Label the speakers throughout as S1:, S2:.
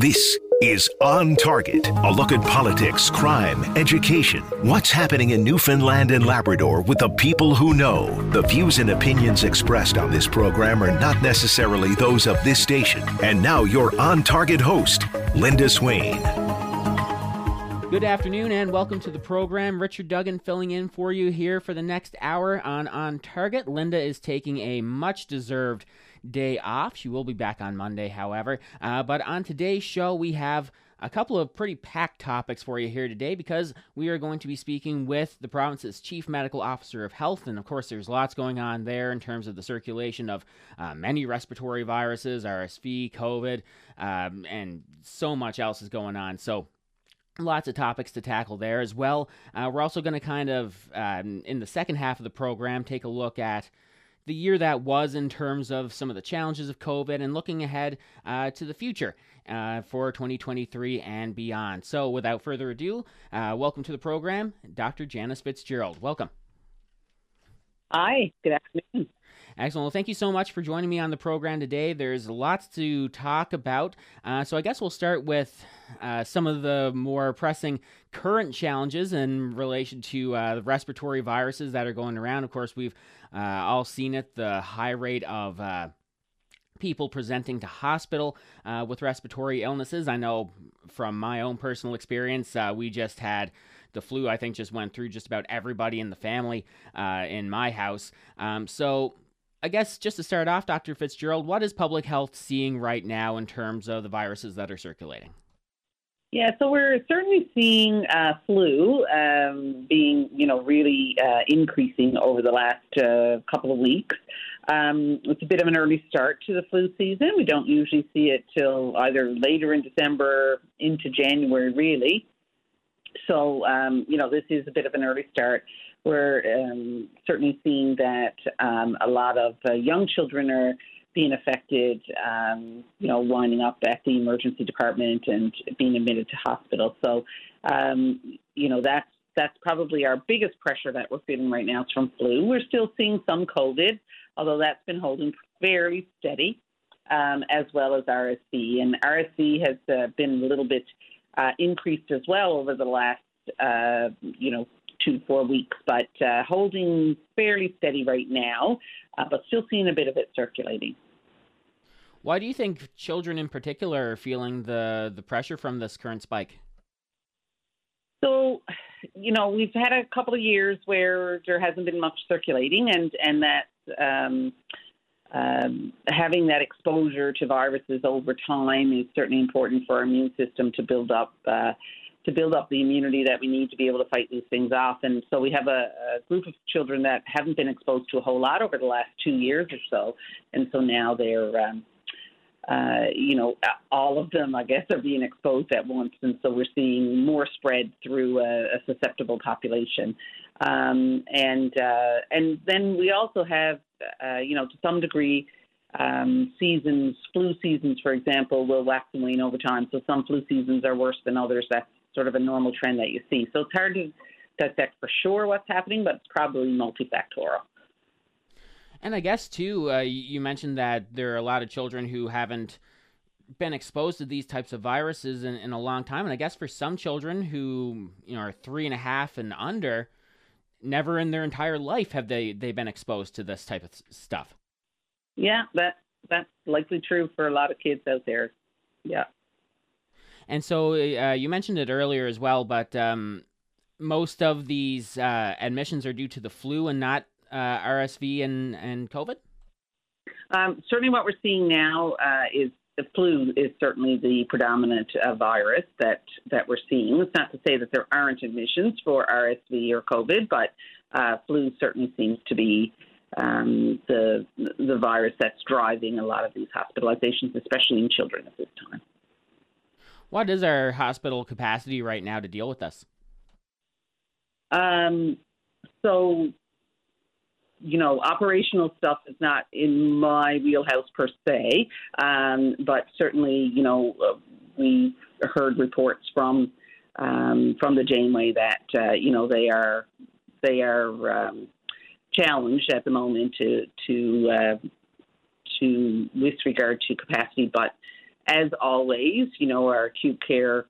S1: This is On Target, a look at politics, crime, education, what's happening in Newfoundland and Labrador with the people who know. The views and opinions expressed on this program are not necessarily those of this station. And now, your On Target host, Linda Swain.
S2: Good afternoon and welcome to the program. Richard Duggan filling in for you here for the next hour on On Target. Linda is taking a much deserved day off. She will be back on Monday, however. Uh, but on today's show, we have a couple of pretty packed topics for you here today because we are going to be speaking with the province's chief medical officer of health. And of course, there's lots going on there in terms of the circulation of uh, many respiratory viruses, RSV, COVID, um, and so much else is going on. So, lots of topics to tackle there as well. Uh, we're also going to kind of, um, in the second half of the program, take a look at the year that was in terms of some of the challenges of COVID and looking ahead uh, to the future uh, for 2023 and beyond. So, without further ado, uh, welcome to the program, Dr. Janice Fitzgerald. Welcome.
S3: Hi, good afternoon.
S2: Excellent. Well, thank you so much for joining me on the program today. There's lots to talk about. Uh, so, I guess we'll start with uh, some of the more pressing current challenges in relation to uh, the respiratory viruses that are going around. Of course, we've uh, all seen it the high rate of uh, people presenting to hospital uh, with respiratory illnesses. I know from my own personal experience, uh, we just had the flu, I think, just went through just about everybody in the family uh, in my house. Um, so, I guess just to start off, Dr. Fitzgerald, what is public health seeing right now in terms of the viruses that are circulating?
S3: Yeah, so we're certainly seeing uh, flu um, being, you know, really uh, increasing over the last uh, couple of weeks. Um, it's a bit of an early start to the flu season. We don't usually see it till either later in December into January, really. So, um, you know, this is a bit of an early start. We're um, certainly seeing that um, a lot of uh, young children are being affected, um, you know, winding up at the emergency department and being admitted to hospital. So, um, you know, that's that's probably our biggest pressure that we're feeling right now is from flu. We're still seeing some COVID, although that's been holding very steady, um, as well as RSV. And RSV has uh, been a little bit uh, increased as well over the last, uh, you know, two, four weeks, but uh, holding fairly steady right now, uh, but still seeing a bit of it circulating.
S2: Why do you think children in particular are feeling the, the pressure from this current spike?
S3: So, you know, we've had a couple of years where there hasn't been much circulating, and and that um, um, having that exposure to viruses over time is certainly important for our immune system to build up. Uh, to build up the immunity that we need to be able to fight these things off. And so we have a, a, group of children that haven't been exposed to a whole lot over the last two years or so. And so now they're, um, uh, you know, all of them, I guess, are being exposed at once. And so we're seeing more spread through a, a susceptible population. Um, and, uh, and then we also have, uh, you know, to some degree, um, seasons, flu seasons, for example, will wax and wane over time. So some flu seasons are worse than others. That's sort of a normal trend that you see. So it's hard to dissect for sure what's happening, but it's probably multifactorial.
S2: And I guess too, uh, you mentioned that there are a lot of children who haven't been exposed to these types of viruses in, in a long time, and I guess for some children who you know are three and a half and under, never in their entire life have they they been exposed to this type of stuff.
S3: Yeah, that that's likely true for a lot of kids out there. Yeah.
S2: And so uh, you mentioned it earlier as well, but um, most of these uh, admissions are due to the flu and not uh, RSV and, and COVID?
S3: Um, certainly, what we're seeing now uh, is the flu is certainly the predominant uh, virus that, that we're seeing. It's not to say that there aren't admissions for RSV or COVID, but uh, flu certainly seems to be um, the the virus that's driving a lot of these hospitalizations, especially in children at this time.
S2: What is our hospital capacity right now to deal with this?
S3: Um, so, you know, operational stuff is not in my wheelhouse per se, um, but certainly, you know, we heard reports from um, from the Janeway that uh, you know they are they are um, challenged at the moment to to uh, to with regard to capacity, but as always, you know, our acute care,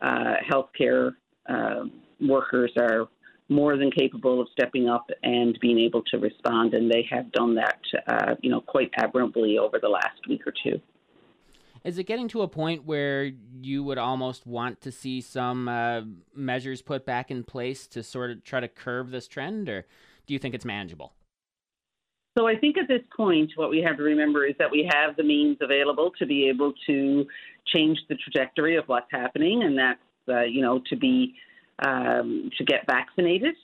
S3: uh, healthcare uh, workers are more than capable of stepping up and being able to respond, and they have done that, uh, you know, quite admirably over the last week or two.
S2: Is it getting to a point where you would almost want to see some uh, measures put back in place to sort of try to curb this trend, or do you think it's manageable?
S3: So I think at this point, what we have to remember is that we have the means available to be able to change the trajectory of what's happening, and that's uh, you know to be um, to get vaccinated.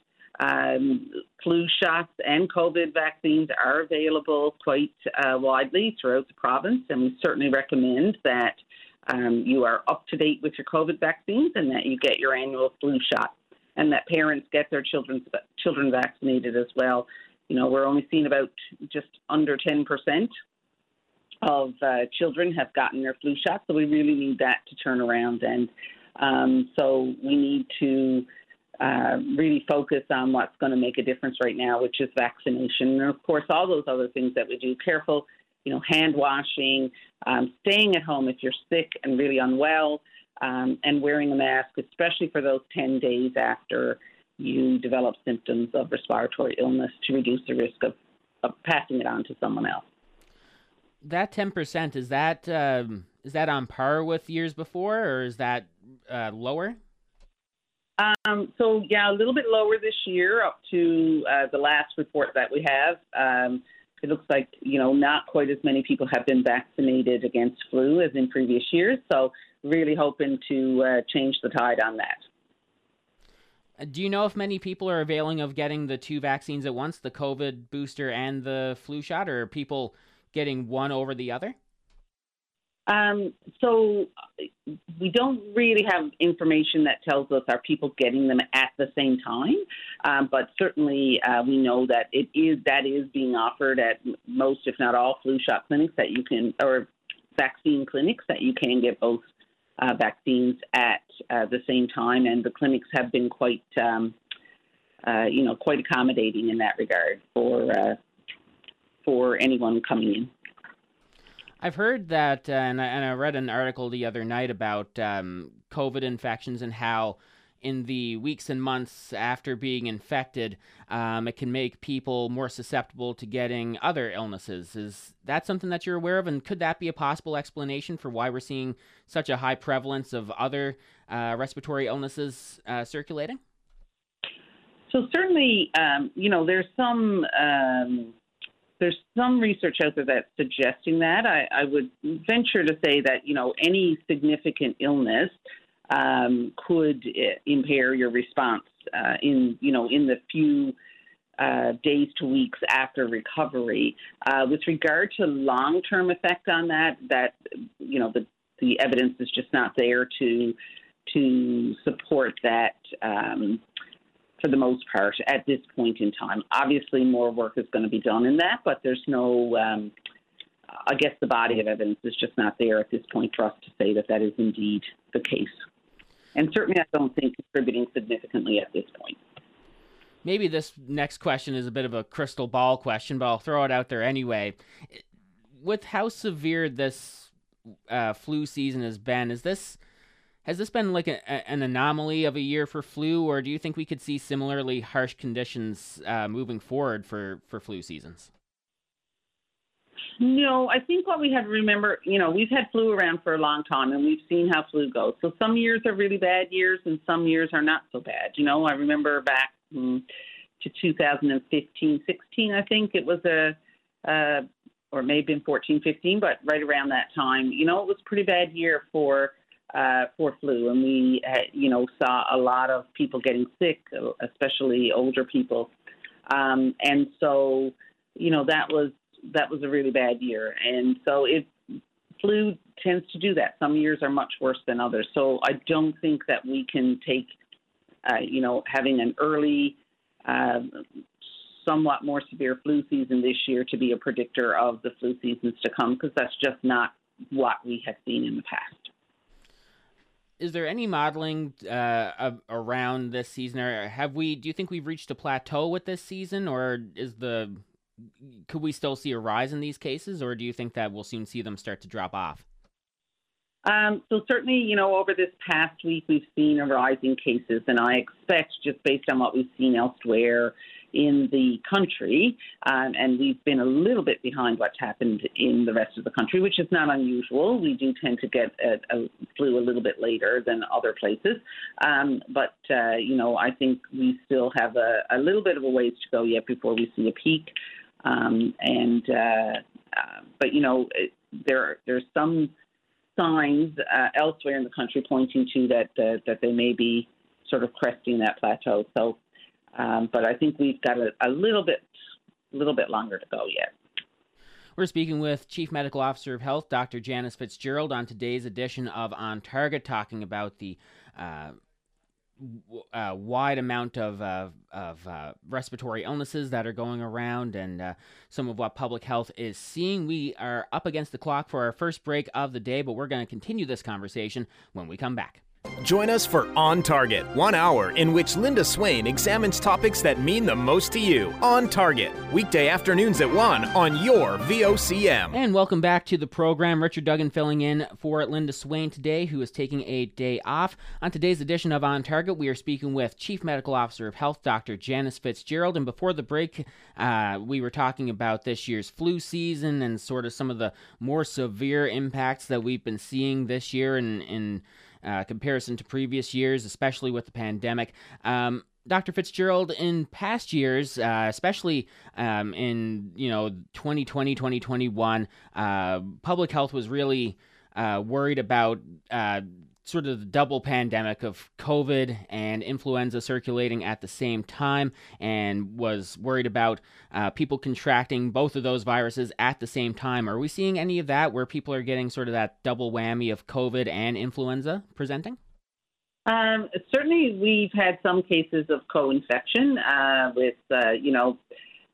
S3: Um, flu shots and COVID vaccines are available quite uh, widely throughout the province, and we certainly recommend that um, you are up to date with your COVID vaccines and that you get your annual flu shot, and that parents get their children children vaccinated as well. You know, we're only seeing about just under 10 percent of uh, children have gotten their flu shot, so we really need that to turn around, and um, so we need to uh, really focus on what's going to make a difference right now, which is vaccination. And of course, all those other things that we do. Careful, you know, hand washing, um, staying at home if you're sick and really unwell, um, and wearing a mask, especially for those 10 days after you develop symptoms of respiratory illness to reduce the risk of, of passing it on to someone else.
S2: That 10%, is that, um, is that on par with years before or is that uh, lower?
S3: Um, so yeah, a little bit lower this year, up to uh, the last report that we have. Um, it looks like you know not quite as many people have been vaccinated against flu as in previous years. So really hoping to uh, change the tide on that.
S2: Uh, do you know if many people are availing of getting the two vaccines at once, the COVID booster and the flu shot, or are people getting one over the other?
S3: Um, so we don't really have information that tells us are people getting them at the same time, um, but certainly uh, we know that it is that is being offered at most, if not all, flu shot clinics that you can or vaccine clinics that you can get both uh, vaccines at uh, the same time, and the clinics have been quite, um, uh, you know, quite accommodating in that regard for uh, for anyone coming in.
S2: I've heard that, uh, and, I, and, I, read an article the other night about um, COVID infections and how, in the weeks and months after being infected, um, it can make people more susceptible to getting other illnesses. Is that something that you're aware of? And could that be a possible explanation for why we're seeing such a high prevalence of other uh, respiratory illnesses uh, circulating?
S3: So, certainly, um, you know, there's some um, there's some research out there that's suggesting that. I, I would venture to say that you know any significant illness um, could uh, impair your response uh, in you know in the few uh, days to weeks after recovery. Uh, with regard to long-term effect on that, that you know the the evidence is just not there to to support that. Um, for the most part at this point in time. Obviously, more work is going to be done in that, but there's no, um, I guess the body of evidence is just not there at this point for us to say that that is indeed the case. And certainly, I don't think contributing significantly at this point.
S2: Maybe this next question is a bit of a crystal ball question, but I'll throw it out there anyway. With how severe this uh, flu season has been, is this has this been like a, an anomaly of a year for flu, or do you think we could see similarly harsh conditions uh, moving forward for, for flu seasons?
S3: No, I think what we have to remember, you know, we've had flu around for a long time and we've seen how flu goes. So some years are really bad years and some years are not so bad. You know, I remember back to 2015, 16, I think it was a, uh, or maybe in 14, 15, but right around that time, you know, it was a pretty bad year for uh, for flu, and we, uh, you know, saw a lot of people getting sick, especially older people, um, and so, you know, that was that was a really bad year, and so it flu tends to do that. Some years are much worse than others, so I don't think that we can take, uh, you know, having an early. Uh, somewhat more severe flu season this year to be a predictor of the flu seasons to come because that's just not what we have seen in the past
S2: is there any modeling uh, around this season, or have we? Do you think we've reached a plateau with this season, or is the could we still see a rise in these cases, or do you think that we'll soon see them start to drop off?
S3: Um, so certainly, you know, over this past week, we've seen a rise in cases, and I expect, just based on what we've seen elsewhere in the country, um, and we've been a little bit behind what's happened in the rest of the country, which is not unusual. We do tend to get a, a flu a little bit later than other places, um, but uh, you know, I think we still have a, a, little bit of a ways to go yet before we see a peak. Um, and uh, uh, but you know, there there's some signs uh, elsewhere in the country pointing to that uh, that they may be sort of cresting that plateau. So, um, but I think we've got a, a little bit, a little bit longer to go yet.
S2: We're speaking with Chief Medical Officer of Health, Dr. Janice Fitzgerald, on today's edition of On Target, talking about the uh, uh, wide amount of, uh, of uh, respiratory illnesses that are going around and uh, some of what public health is seeing. We are up against the clock for our first break of the day, but we're going to continue this conversation when we come back.
S4: Join us for On Target, one hour in which Linda Swain examines topics that mean the most to you. On Target, weekday afternoons at 1 on your VOCM.
S2: And welcome back to the program. Richard Duggan filling in for Linda Swain today, who is taking a day off. On today's edition of On Target, we are speaking with Chief Medical Officer of Health, Dr. Janice Fitzgerald. And before the break, uh, we were talking about this year's flu season and sort of some of the more severe impacts that we've been seeing this year in, in uh, comparison to previous years, especially with the pandemic. Um, Dr. Fitzgerald, in past years, uh, especially um, in you know 2020, 2021, uh, public health was really uh, worried about uh, sort of the double pandemic of COVID and influenza circulating at the same time, and was worried about uh, people contracting both of those viruses at the same time. Are we seeing any of that where people are getting sort of that double whammy of COVID and influenza presenting?
S3: Um, certainly, we've had some cases of co-infection uh, with, uh, you know,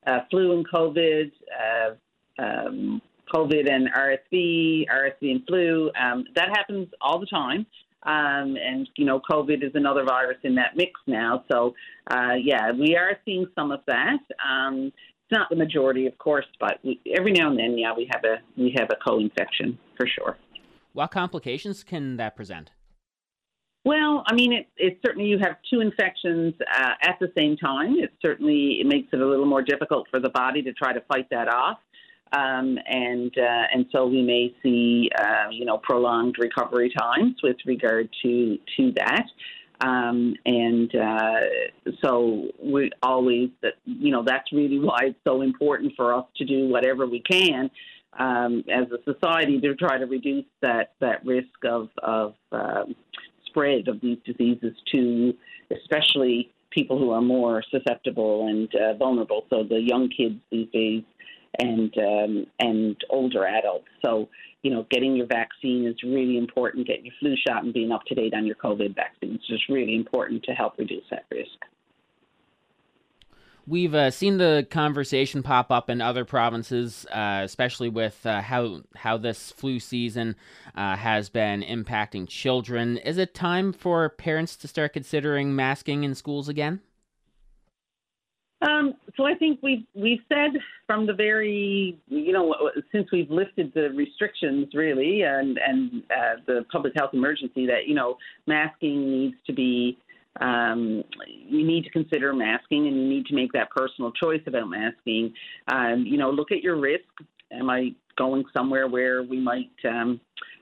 S3: uh, flu and COVID, uh, um, COVID and RSV, RSV and flu. Um, that happens all the time. Um, and, you know, COVID is another virus in that mix now. So, uh, yeah, we are seeing some of that. Um, it's not the majority, of course, but we, every now and then, yeah, we have a we have a co-infection for sure.
S2: What complications can that present?
S3: Well, I mean, it, it certainly you have two infections uh, at the same time. It certainly it makes it a little more difficult for the body to try to fight that off. Um, and uh, and so we may see uh, you know prolonged recovery times with regard to to that. Um, and uh, so we always you know that's really why it's so important for us to do whatever we can um, as a society to try to reduce that that risk of of um, spread of these diseases to especially people who are more susceptible and uh, vulnerable. So the young kids these days and um, and older adults. So you know, getting your vaccine is really important. Getting your flu shot and being up to date on your COVID vaccine is just really important to help reduce that risk.
S2: We've uh, seen the conversation pop up in other provinces, uh, especially with uh, how how this flu season uh, has been impacting children. Is it time for parents to start considering masking in schools again?
S3: Um, so I think we've we've said from the very you know since we've lifted the restrictions really and and uh, the public health emergency that you know masking needs to be um, you need to consider masking and you need to make that personal choice about masking. Um, you know, look at your risk. Am I going somewhere where we might um,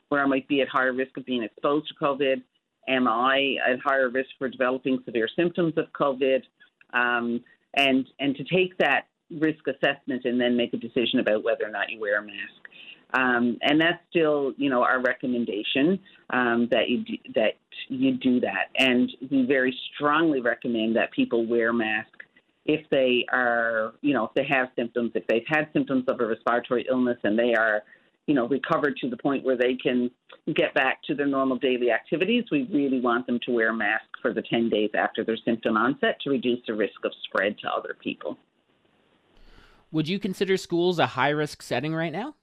S3: where I might be at higher risk of being exposed to COVID? Am I at higher risk for developing severe symptoms of COVID? Um, and and to take that risk assessment and then make a decision about whether or not you wear a mask. Um, and that's still, you know, our recommendation um, that you do, that you do that. And we very strongly recommend that people wear masks if they are, you know, if they have symptoms, if they've had symptoms of a respiratory illness and they are, you know, recovered to the point where they can get back to their normal daily activities, we really want them to wear a mask for the 10 days after their symptom onset to reduce the risk of spread to other people.
S2: Would you consider schools a high risk setting right now?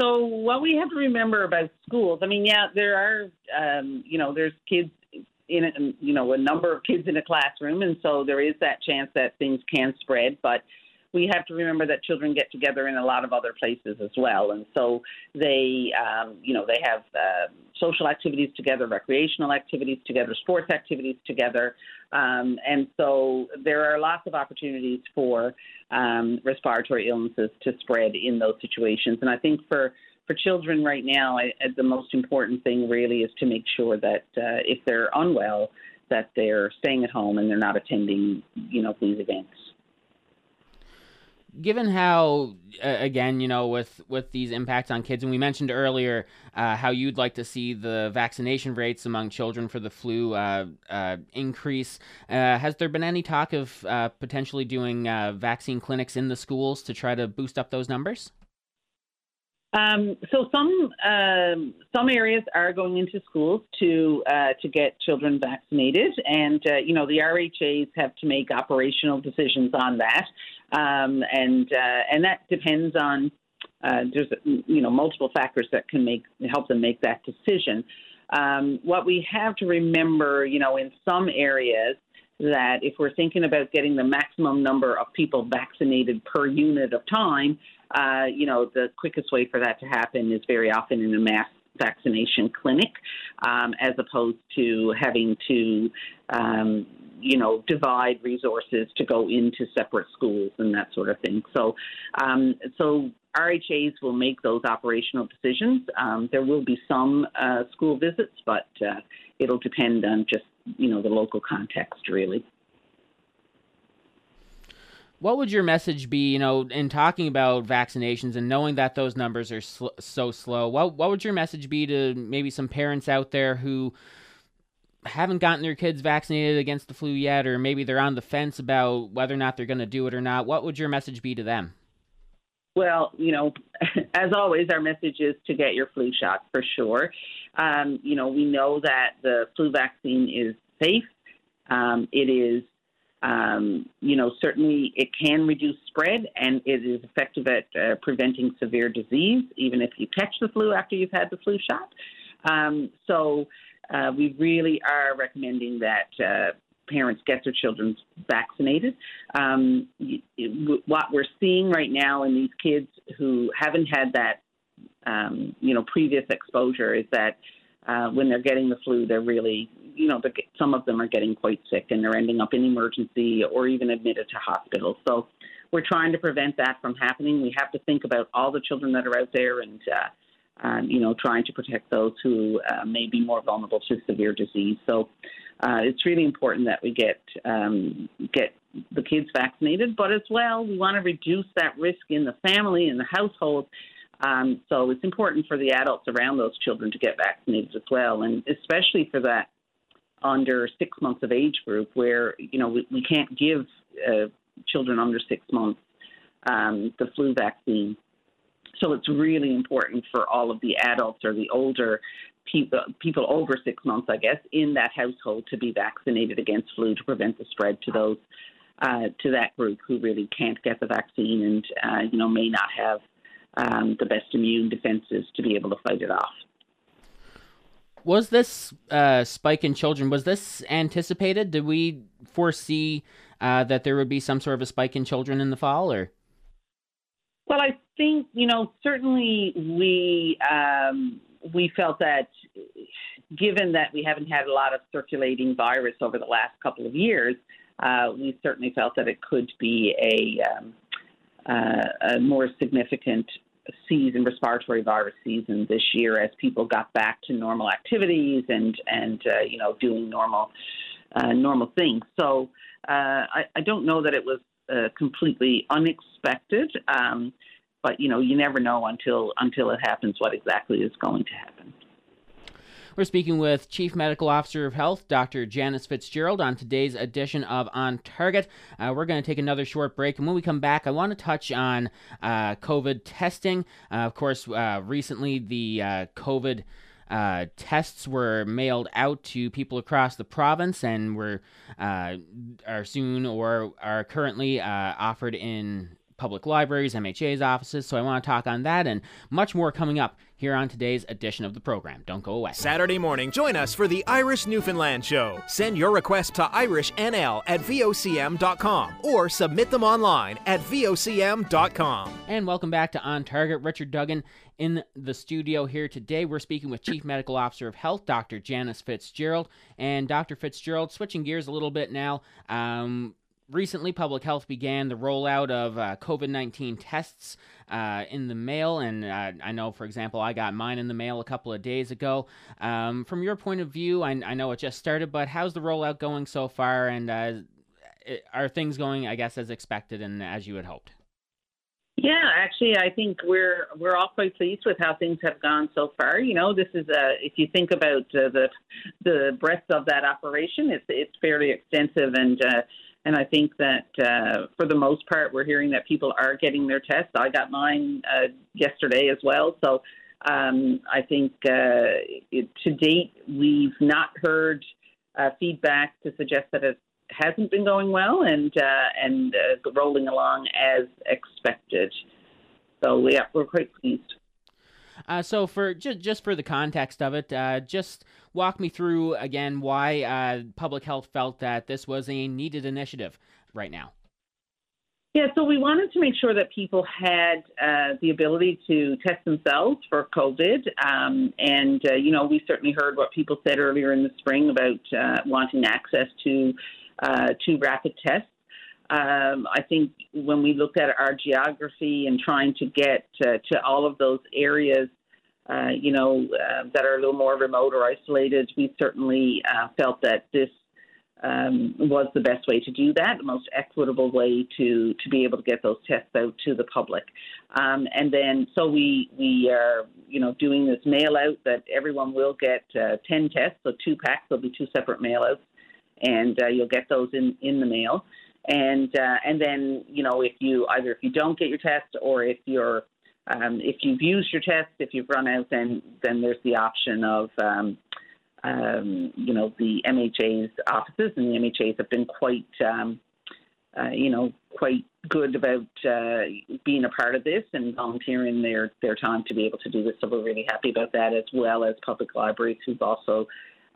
S3: So what we have to remember about schools, I mean, yeah, there are, um, you know, there's kids in it, you know, a number of kids in a classroom, and so there is that chance that things can spread. But we have to remember that children get together in a lot of other places as well, and so they, um, you know, they have uh, social activities together, recreational activities together, sports activities together, um, and so there are lots of opportunities for um, respiratory illnesses to spread in those situations. And I think for for children right now, I, the most important thing really is to make sure that uh, if they're unwell, that they're staying at home and they're not attending, you know, these events
S2: given how uh, again you know with with these impacts on kids and we mentioned earlier uh, how you'd like to see the vaccination rates among children for the flu uh, uh increase uh, has there been any talk of uh, potentially doing vaccine clinics in the schools to try to boost up those numbers?
S3: Um, so some um, some areas are going into schools to uh, to get children vaccinated, and uh, you know the RHAs have to make operational decisions on that, um, and uh, and that depends on uh, there's you know multiple factors that can make help them make that decision. Um, what we have to remember, you know, in some areas that if we're thinking about getting the maximum number of people vaccinated per unit of time, uh, you know, the quickest way for that to happen is very often in a mass vaccination clinic, um, as opposed to having to, um, you know, divide resources to go into separate schools and that sort of thing. So, um, so RHAs will make those operational decisions. Um, there will be some uh, school visits, but uh, it'll depend on just you know the local context really.
S2: What would your message be, you know, in talking about vaccinations and knowing that those numbers are sl- so slow? What what would your message be to maybe some parents out there who haven't gotten their kids vaccinated against the flu yet, or maybe they're on the fence about whether or not they're going to do it or not? What would your message be to them?
S3: Well, you know, as always, our message is to get your flu shot for sure. Um, you know, we know that the flu vaccine is safe. Um, it is, um, you know, certainly it can reduce spread and it is effective at uh, preventing severe disease, even if you catch the flu after you've had the flu shot. Um, so uh, we really are recommending that uh, parents get their children vaccinated. Um, what we're seeing right now in these kids who haven't had that, um, you know, previous exposure is that uh, when they're getting the flu, they're really, you know, some of them are getting quite sick and they're ending up in emergency or even admitted to hospital. So we're trying to prevent that from happening. We have to think about all the children that are out there and, uh, you know, trying to protect those who uh, may be more vulnerable to severe disease. So uh, it's really important that we get um, get the kids vaccinated, but as well, we want to reduce that risk in the family and the household. Um, so it's important for the adults around those children to get vaccinated as well, and especially for that under six months of age group, where you know we, we can't give uh, children under six months um, the flu vaccine. So it's really important for all of the adults or the older people, people over six months, I guess, in that household to be vaccinated against flu to prevent the spread to those uh, to that group who really can't get the vaccine and uh, you know may not have um, the best immune defenses to be able to fight it off.
S2: Was this uh, spike in children? Was this anticipated? Did we foresee uh, that there would be some sort of a spike in children in the fall, or?
S3: Well, I think you know certainly we um, we felt that given that we haven't had a lot of circulating virus over the last couple of years, uh, we certainly felt that it could be a, um, uh, a more significant season, respiratory virus season this year, as people got back to normal activities and and uh, you know doing normal uh, normal things. So uh, I, I, don't know that it was uh, completely unexpected. Um, but you know you never know until until it happens what exactly is going to happen.
S2: We're speaking with Chief Medical Officer of Health, Dr. Janice Fitzgerald, on today's edition of On Target. Uh, we're going to take another short break, and when we come back, I want to touch on uh, COVID testing. Uh, of course, uh, recently the COVID uh, tests were mailed out to people across the province and were are soon or are currently offered in public libraries, MHA's offices. So I want to talk on that and much more coming up here on today's edition of the program. Don't go away.
S4: Saturday morning, join us for the Irish Newfoundland Show. Send your request to irishnl at vocm.com or submit them online at vocm.com.
S2: And welcome back to On Target. Richard Duggan in the studio here today. We're speaking with Chief Medical Officer of Health, Dr. Janice Fitzgerald. And Dr. Fitzgerald, switching gears a little bit now. Um, recently, Public Health began the rollout of uh, COVID 19 tests uh, in the mail. And uh, I know, for example, I got mine in the mail a couple of days ago. Um, from your point of view, I, I, know it just started, but how's the rollout going so far? And uh, are things going, I guess, as expected and as you had hoped?
S3: Yeah, actually, I think we're we're all quite pleased with how things have gone so far. You know, this is a if you think about uh, the the breadth of that operation, it's it's fairly extensive, and uh, and I think that uh, for the most part, we're hearing that people are getting their tests. I got mine uh, yesterday as well. So um, I think uh, it, to date, we've not heard uh, feedback to suggest that it hasn't been going well and uh, and uh, rolling along as expected. So yeah, we're quite pleased.
S2: Uh, so for just just for the context of it, uh, just walk me through again why uh, public health felt that this was a needed initiative right now.
S3: Yeah, so we wanted to make sure that people had uh, the ability to test themselves for COVID. Um, and, uh, you know, we certainly heard what people said earlier in the spring about uh, wanting access to, uh, to rapid tests. Um, I think when we looked at our geography and trying to get to, to all of those areas, uh, you know, uh, that are a little more remote or isolated, we certainly uh, felt that this um, was the best way to do that, the most equitable way to to be able to get those tests out to the public. Um, and then, so we we are you know doing this mail out that everyone will get uh, ten tests, so two packs. There'll be two separate mail outs, and uh, you'll get those in in the mail. And uh, and then you know if you either if you don't get your test or if you're um, if you've used your test, if you've run out, then then there's the option of um, um, you know, the MHA's offices, and the MHA's have been quite, um, uh, you know, quite good about uh, being a part of this and volunteering their, their time to be able to do this. So we're really happy about that, as well as public libraries who've also,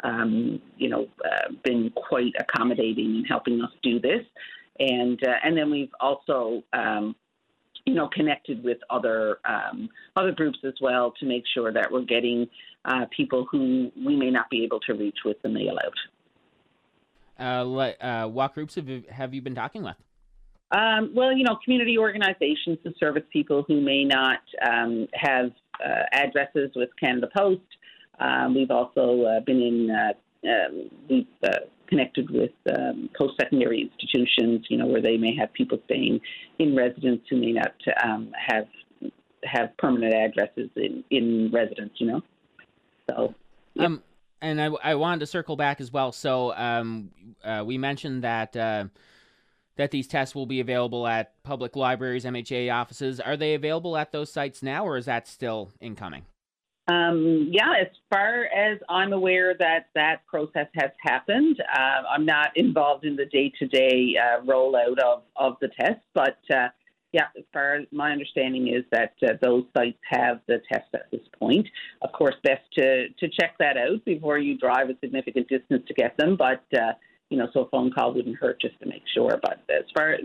S3: um, you know, uh, been quite accommodating in helping us do this. And uh, and then we've also um, you know, connected with other um, other groups as well to make sure that we're getting uh, people who we may not be able to reach with the mail out.
S2: Uh, uh, what groups have you, have you been talking with?
S3: Um, well, you know, community organizations to service people who may not um, have uh, addresses with Canada Post. Um, we've also uh, been in, uh, um, we've connected with um, post-secondary institutions, you know, where they may have people staying in residence who may not um, have have permanent addresses in, in residence, you know. So,
S2: yeah. um, and I, I wanted to circle back as well. So, um, uh, we mentioned that uh, that these tests will be available at public libraries, MHA offices. Are they available at those sites now, or is that still incoming?
S3: Um, yeah, as far as I'm aware, that that process has happened. Uh, I'm not involved in the day-to-day uh, rollout of, of the test, but uh, yeah, as far as my understanding is that uh, those sites have the test at this point. Of course, best to to check that out before you drive a significant distance to get them. But uh, you know, so a phone call wouldn't hurt just to make sure. But as far as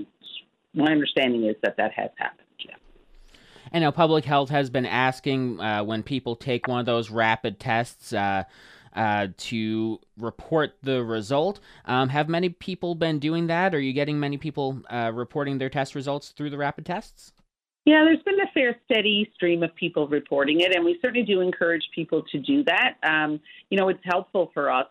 S3: my understanding is that that has happened.
S2: I know public health has been asking uh, when people take one of those rapid tests uh, uh, to report the result. Um, have many people been doing that? Are you getting many people uh, reporting their test results through the rapid tests?
S3: Yeah, there's been a fair steady stream of people reporting it, and we certainly do encourage people to do that. Um, you know, it's helpful for us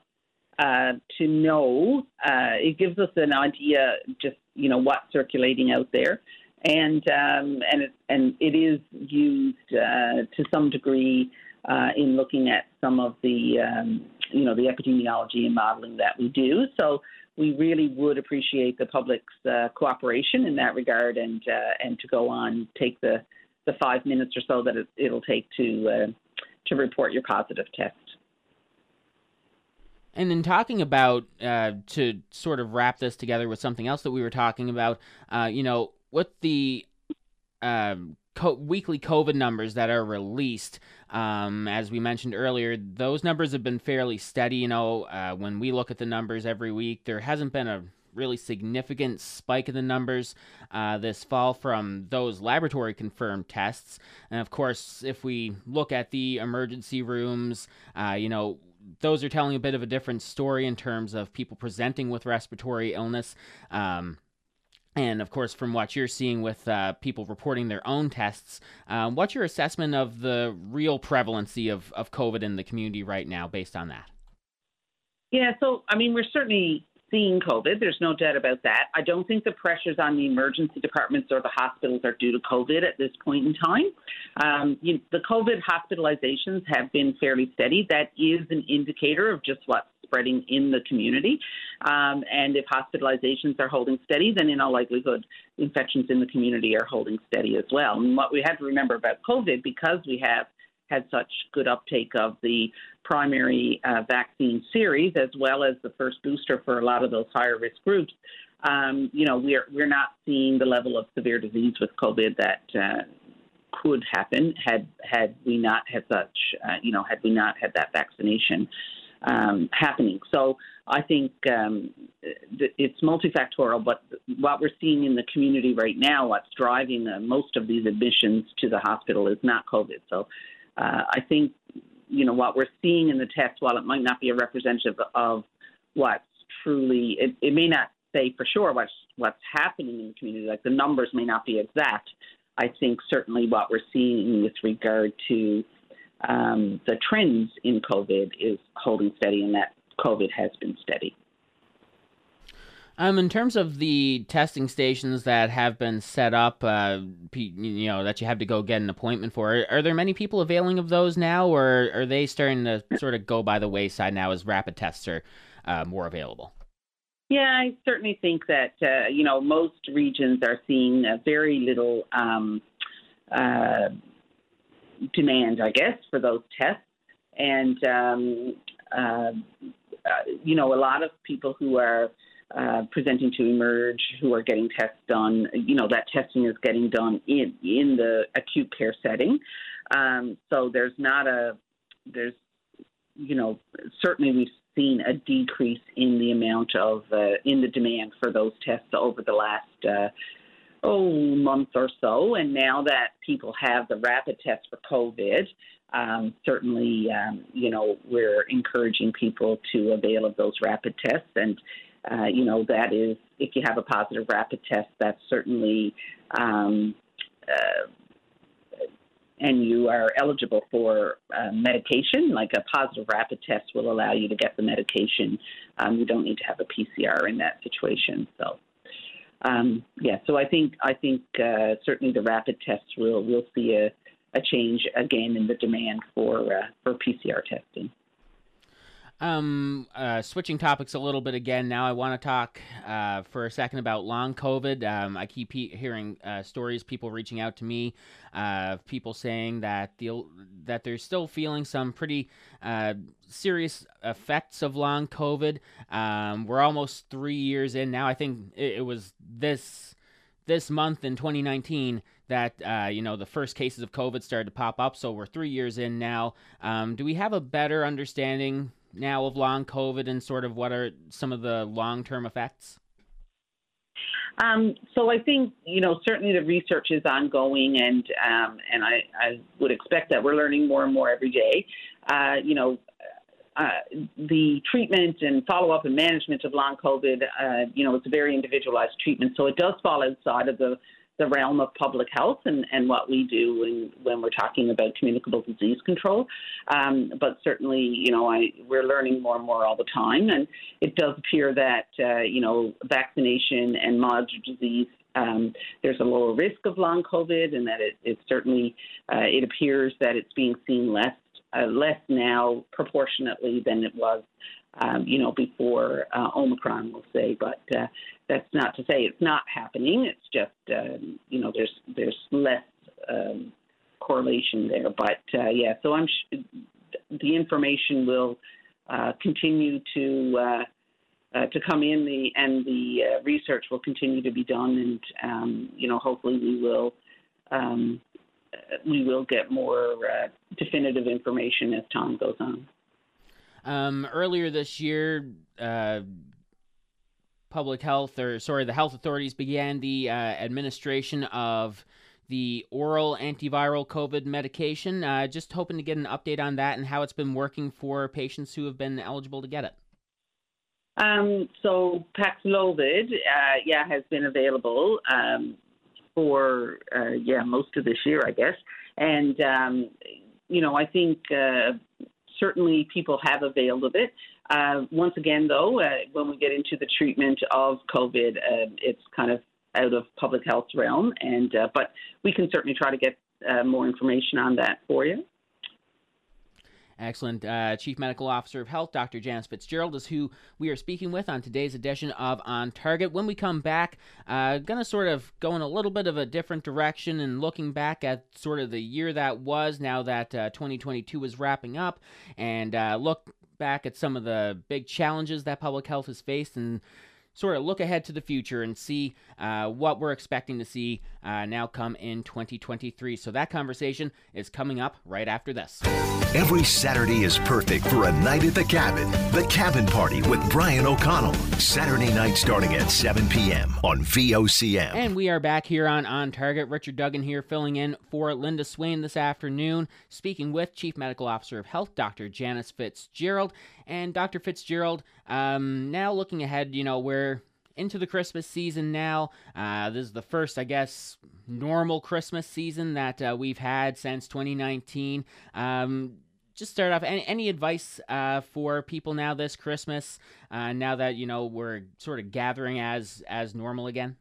S3: uh, to know. Uh, it gives us an idea, just you know, what's circulating out there and um, and it, and it is used uh, to some degree uh, in looking at some of the um, you know the epidemiology and modeling that we do. So we really would appreciate the public's uh, cooperation in that regard, and uh, and to go on take the the five minutes or so that it, will take to uh, to report your positive test.
S2: And in talking about, uh, to sort of wrap this together with something else that we were talking about, uh, you know, with the um, co- weekly COVID numbers that are released, um, as we mentioned earlier, those numbers have been fairly steady. You know, uh, when we look at the numbers every week, there hasn't been a really significant spike in the numbers uh, this fall from those laboratory confirmed tests. And of course, if we look at the emergency rooms, uh, you know, those are telling a bit of a different story in terms of people presenting with respiratory illness. Um, and of course, from what you're seeing with uh, people reporting their own tests, um, what's your assessment of the real prevalency of, of COVID in the community right now based on that?
S3: Yeah, so I mean, we're certainly seeing COVID. There's no doubt about that. I don't think the pressures on the emergency departments or the hospitals are due to COVID at this point in time. Um, you, the COVID hospitalizations have been fairly steady. That is an indicator of just what's spreading in the community. Um, and if hospitalizations are holding steady, then in all likelihood, infections in the community are holding steady as well. And what we have to remember about COVID, because we have had such good uptake of the primary uh, vaccine series as well as the first booster for a lot of those higher risk groups. Um, you know, we're we're not seeing the level of severe disease with COVID that uh, could happen had had we not had such, uh, you know, had we not had that vaccination um, happening. So I think um, it's multifactorial, but what we're seeing in the community right now, what's driving uh, most of these admissions to the hospital is not COVID. So uh, I think you know what we're seeing in the test, while it might not be a representative of what's truly, it, it may not say for sure what's what's happening in the community. Like the numbers may not be exact. I think certainly what we're seeing with regard to um, the trends in COVID is holding steady, and that COVID has been steady.
S2: Um, in terms of the testing stations that have been set up, uh, you know, that you have to go get an appointment for, are, there many people availing of those now, or are they starting to sort of go by the wayside now as rapid tests are uh, more available?
S3: Yeah, I certainly think that uh, you know most regions are seeing very little um, uh, demand, I guess, for those tests, and um, uh, you know a lot of people who are uh, presenting to emerge who are getting tests done. You know that testing is getting done in in the acute care setting. Um, so there's not a there's you know certainly we've seen a decrease in the amount of uh, in the demand for those tests over the last uh, oh month or so. And now that people have the rapid test for COVID. Um, certainly, um, you know, we're encouraging people to avail of those rapid tests, and uh, you know, that is, if you have a positive rapid test, that's certainly, um, uh, and you are eligible for uh, medication, like a positive rapid test will allow you to get the medication. Um, you don't need to have a PCR in that situation. So, um, yeah, so I think I think uh, certainly the rapid tests will will see a, a change again in the demand for uh, for PCR testing.
S2: Um, uh, switching topics a little bit again. Now, I want to talk uh, for a second about long COVID. Um, I keep he- hearing uh, stories, people reaching out to me, uh, people saying that the that they're still feeling some pretty uh, serious effects of long COVID. Um, we're almost three years in now. I think it, it was this this month in 2019 that uh, you know the first cases of COVID started to pop up. So we're three years in now. Um, do we have a better understanding now of long COVID and sort of what are some of the long term effects?
S3: Um, so I think you know certainly the research is ongoing, and um, and I, I, would expect that we're learning more and more every day. Uh, you know, uh, the treatment and follow up and management of long COVID, uh, you know, it's a very individualized treatment, so it does fall outside of the the realm of public health and, and what we do when, when we're talking about communicable disease control. Um, but certainly, you know, I, we're learning more and more all the time. And it does appear that, uh, you know, vaccination and moderate disease um, there's a lower risk of long COVID, and that it, it certainly uh, it appears that it's being seen less uh, less now proportionately than it was um, you know, before uh, Omicron, we'll say. But uh, that's not to say it's not happening. It's just, um, you know, there's there's less um, correlation there. But uh, yeah, so I'm sh- the information will uh, continue to. Uh, uh, to come in, the and the uh, research will continue to be done, and um, you know, hopefully we will um, we will get more uh, definitive information as time goes on.
S2: Um, earlier this year, public health, or sorry, the health authorities began the uh, administration of the oral antiviral COVID medication. Uh, just hoping to get an update on that and how it's been working for patients who have been eligible to get it.
S3: Um, so Paxlovid, uh, yeah, has been available um, for uh, yeah most of this year, I guess, and um, you know I think uh, certainly people have availed of it. Uh, once again, though, uh, when we get into the treatment of COVID, uh, it's kind of out of public health realm, and uh, but we can certainly try to get more information on that for you.
S2: Excellent. Uh, Chief Medical Officer of Health, Dr. Janice Fitzgerald, is who we are speaking with on today's edition of On Target. When we come back, uh, going to sort of go in a little bit of a different direction and looking back at sort of the year that was now that uh, 2022 is wrapping up and look back at some of the big challenges that public health has faced and sort of look ahead to the future and see uh, what we're expecting to see uh, now come in 2023. So that conversation is coming up right after this.
S1: Every Saturday is perfect for a night at the cabin. The Cabin Party with Brian O'Connell. Saturday night starting at 7 p.m. on VOCM.
S2: And we are back here on On Target. Richard Duggan here filling in for Linda Swain this afternoon, speaking with Chief Medical Officer of Health, Dr. Janice Fitzgerald. And Dr. Fitzgerald, um, now looking ahead, you know, we're into the Christmas season now. Uh, this is the first, I guess, normal Christmas season that uh, we've had since 2019. Um, just start off. Any, any advice uh, for people now this Christmas? Uh, now that you know we're sort of gathering as as normal again.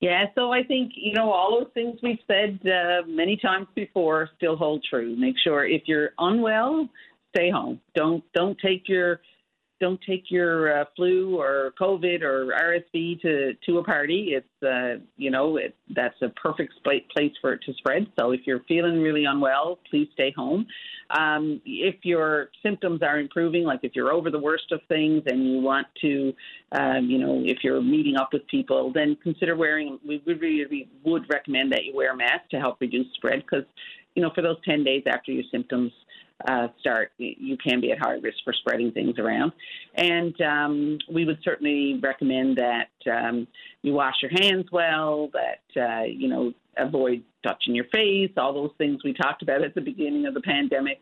S3: Yeah, so I think you know all those things we've said uh, many times before still hold true. Make sure if you're unwell, stay home. Don't don't take your don't take your uh, flu or COVID or RSV to to a party. It's uh, you know it, that's a perfect place for it to spread. So if you're feeling really unwell, please stay home. Um, if your symptoms are improving, like if you're over the worst of things and you want to, um, you know, if you're meeting up with people, then consider wearing. We would really would recommend that you wear a mask to help reduce spread because, you know, for those 10 days after your symptoms uh, start, you can be at high risk for spreading things around. And um, we would certainly recommend that um, you wash your hands well, that, uh, you know, avoid touching your face, all those things we talked about at the beginning of the pandemic.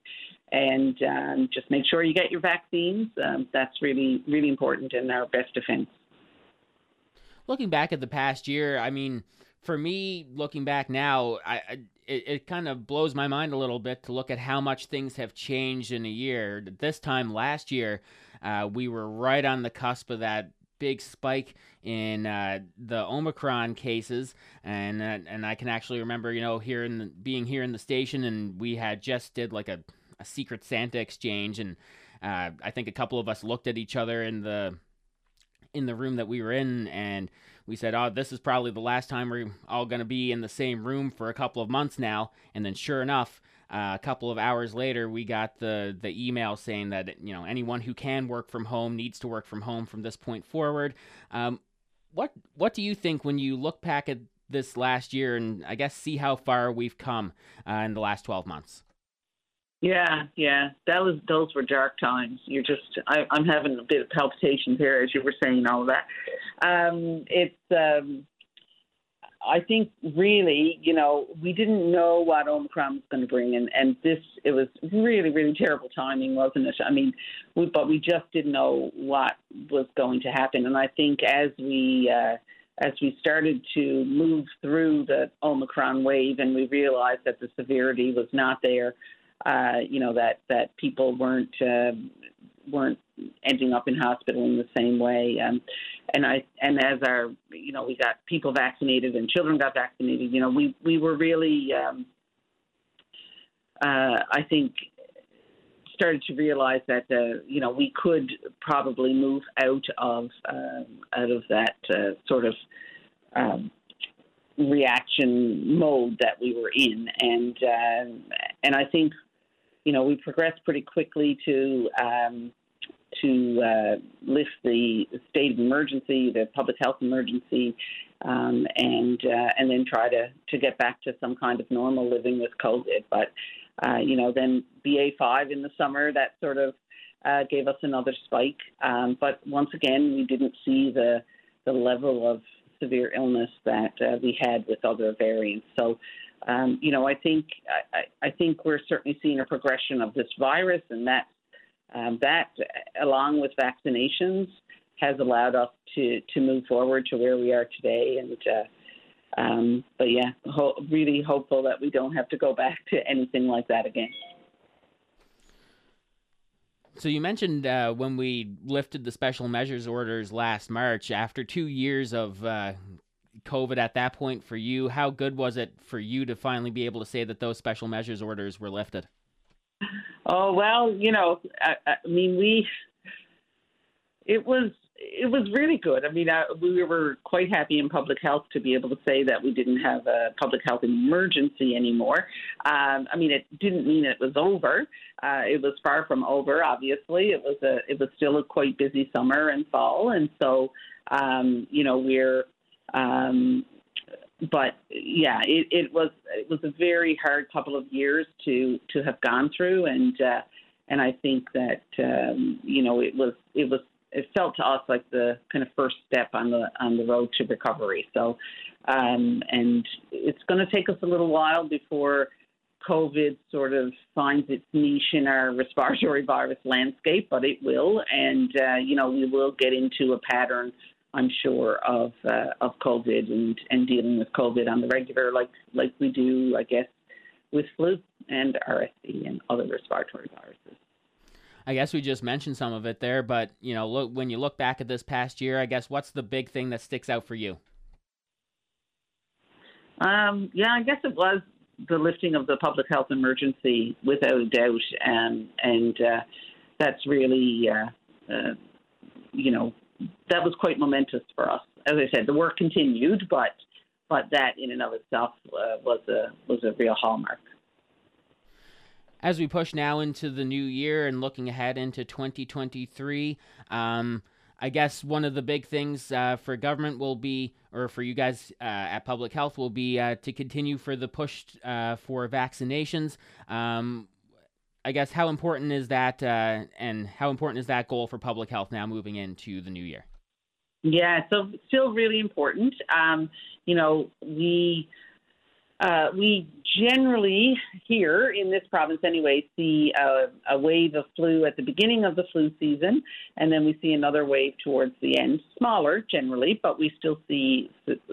S3: And um, just make sure you get your vaccines. Um, that's really, really important and our best defense.
S2: Looking back at the past year, I mean, for me, looking back now, I, I it, it kind of blows my mind a little bit to look at how much things have changed in a year. This time last year, uh, we were right on the cusp of that big spike in uh, the Omicron cases, and uh, and I can actually remember, you know, here in the, being here in the station, and we had just did like a, a Secret Santa exchange, and uh, I think a couple of us looked at each other in the in the room that we were in, and we said, "Oh, this is probably the last time we're all going to be in the same room for a couple of months now." And then, sure enough, uh, a couple of hours later, we got the the email saying that you know anyone who can work from home needs to work from home from this point forward. Um, what what do you think when you look back at this last year and I guess see how far we've come uh, in the last twelve months?
S3: Yeah, yeah, that was those were dark times. You're just I, I'm having a bit of palpitations here as you were saying all of that. Um, it's um, I think really, you know, we didn't know what Omicron was going to bring, and and this it was really really terrible timing, wasn't it? I mean, we, but we just didn't know what was going to happen, and I think as we uh, as we started to move through the Omicron wave, and we realized that the severity was not there uh, you know that that people weren't uh, weren't ending up in hospital in the same way. Um, and I and as our you know we got people vaccinated and children got vaccinated. You know we we were really um, uh, I think started to realize that uh, you know we could probably move out of um, out of that uh, sort of um, reaction mode that we were in, and uh, and I think you know, we progressed pretty quickly to um, to uh, lift the state of emergency, the public health emergency, um, and uh, and then try to to get back to some kind of normal living with COVID. But uh, you know, then BA5 in the summer that sort of uh, gave us another spike. Um, but once again, we didn't see the the level of severe illness that uh, we had with other variants. So, um, you know, I think I, I, think we're certainly seeing a progression of this virus, and that um, that, along with vaccinations, has allowed us to to move forward to where we are today. And uh, um, but yeah, ho- really hopeful that we don't have to go back to anything like that again.
S2: So you mentioned uh, when we lifted the special measures orders last March, after two years of uh, COVID at that point for you, how good was it for you to finally be able to say that those special measures orders were lifted?
S3: Oh well, you know, I, I mean, we it was it was really good. I mean, uh, we were quite happy in public health to be able to say that we didn't have a public health emergency anymore. Um, I mean, it didn't mean it was over. Uh, it was far from over. Obviously, it was a it was still a quite busy summer and fall, and so um, you know we're. Um, but yeah, it, it was it was a very hard couple of years to to have gone through, and uh, and I think that um, you know it was it was it felt to us like the kind of first step on the on the road to recovery. So, um, and it's going to take us a little while before COVID sort of finds its niche in our respiratory virus landscape, but it will, and uh, you know we will get into a pattern. I'm sure of uh, of COVID and, and dealing with COVID on the regular, like like we do, I guess, with flu and RSV and other respiratory viruses.
S2: I guess we just mentioned some of it there, but you know, look when you look back at this past year, I guess what's the big thing that sticks out for you?
S3: Um, yeah, I guess it was the lifting of the public health emergency without a doubt, um, and uh, that's really, uh, uh, you know, that was quite momentous for us. As I said, the work continued, but but that in and of itself uh, was a was a real hallmark
S2: as we push now into the new year and looking ahead into 2023, um, I guess one of the big things uh, for government will be, or for you guys uh, at public health, will be uh, to continue for the push uh, for vaccinations. Um, I guess how important is that, uh, and how important is that goal for public health now moving into the new year?
S3: Yeah, so still really important. Um, you know, we uh, we generally here in this province, anyway, see a, a, wave of flu at the beginning of the flu season, and then we see another wave towards the end, smaller generally, but we still see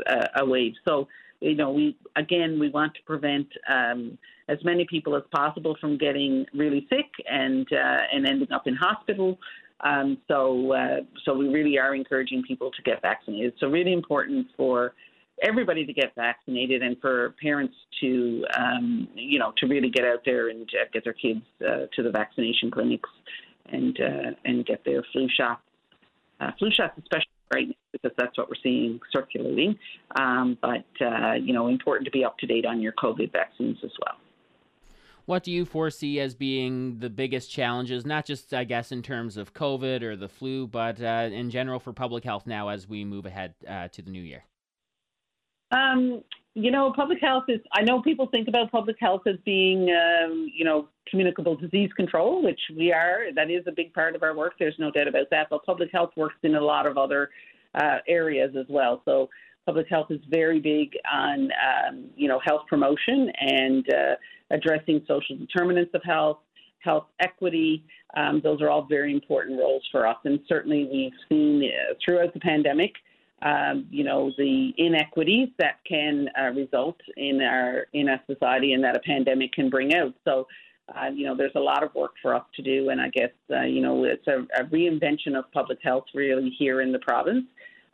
S3: a, a wave. So, you know, we again we want to prevent um, as many people as possible from getting really sick and uh, and ending up in hospital. Um, so, uh, so we really are encouraging people to get vaccinated. So, really important for everybody to get vaccinated and for parents to, um, you know, to really get out there and uh, get their kids uh, to the vaccination clinics and uh, and get their flu shots. Uh, flu shots, especially right now, because that's what we're seeing circulating. Um, but uh, you know, important to be up to date on your COVID vaccines as well.
S2: What do you foresee as being the biggest challenges, not just, I guess, in terms of COVID or the flu, but uh, in general for public health now as we move ahead to the new year?
S3: Um, you know, public health is, I know people think about public health as being, um, you know, communicable disease control, which we are. That is a big part of our work. There's no doubt about that. But public health works in a lot of other uh, areas as well. So public health is very big on, um, you know, health promotion and uh, addressing social determinants of health, health equity. Um, those are all very important roles for us. And certainly we've seen uh, throughout the pandemic um, you know, the inequities that can uh, result in our in a society and that a pandemic can bring out. So, uh, you know, there's a lot of work for us to do, and I guess uh, you know it's a, a, reinvention of public health really here in the province,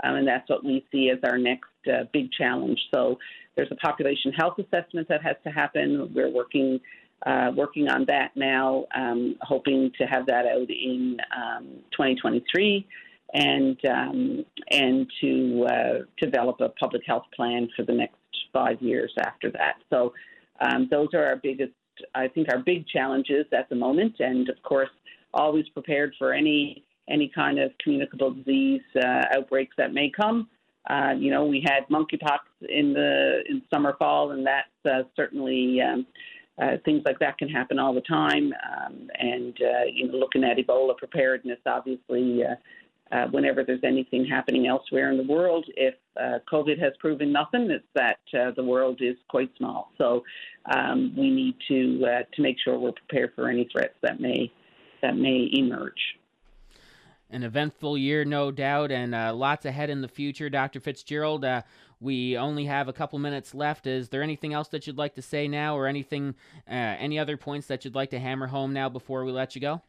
S3: um, and that's what we see as our next uh, big challenge. So, there's a population health assessment that has to happen. We're working. Uh, working on that now, um, hoping to have that out in um, 2023 and um, and to uh, develop a public health plan for the next five years after that. So um, those are our biggest, I think, our big challenges at the moment, and of course, always prepared for any any kind of communicable disease uh, outbreaks that may come. Uh, you know, we had monkeypox in the in summer fall, and that's uh, certainly um, uh, things like that can happen all the time. Um, and uh, you know, looking at Ebola preparedness, obviously, uh, uh, whenever there's anything happening elsewhere in the world, if uh, COVID has proven nothing, it's that uh, the world is quite small. So um, we need to uh, to make sure we're prepared for any threats that may that may emerge.
S2: An eventful year, no doubt, and uh, lots ahead in the future. Dr. Fitzgerald, uh, we only have a couple minutes left. Is there anything else that you'd like to say now, or anything, uh, any other points that you'd like to hammer home now before we let you go?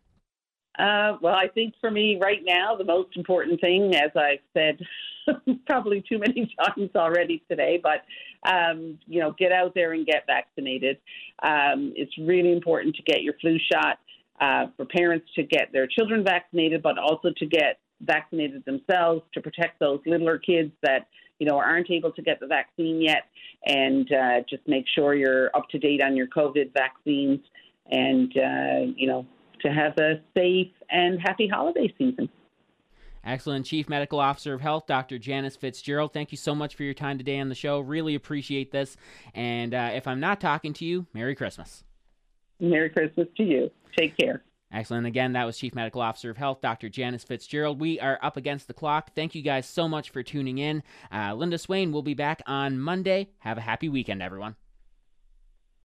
S3: Uh, well, I think for me right now, the most important thing, as I've said probably too many times already today, but um, you know, get out there and get vaccinated. Um, it's really important to get your flu shot uh, for parents to get their children vaccinated, but also to get vaccinated themselves to protect those littler kids that you know aren't able to get the vaccine yet, and uh, just make sure you're up to date on your COVID vaccines, and uh, you know to have a safe and happy holiday season.
S2: Excellent. Chief Medical Officer of Health, Dr. Janice Fitzgerald, thank you so much for your time today on the show. Really appreciate this. And uh, if I'm not talking to you, Merry Christmas.
S3: Merry Christmas to you. Take care.
S2: Excellent. Again, that was Chief Medical Officer of Health, Dr. Janice Fitzgerald. We are up against the clock. Thank you guys so much for tuning in. Uh, Linda Swain will be back on Monday. Have a happy weekend, everyone.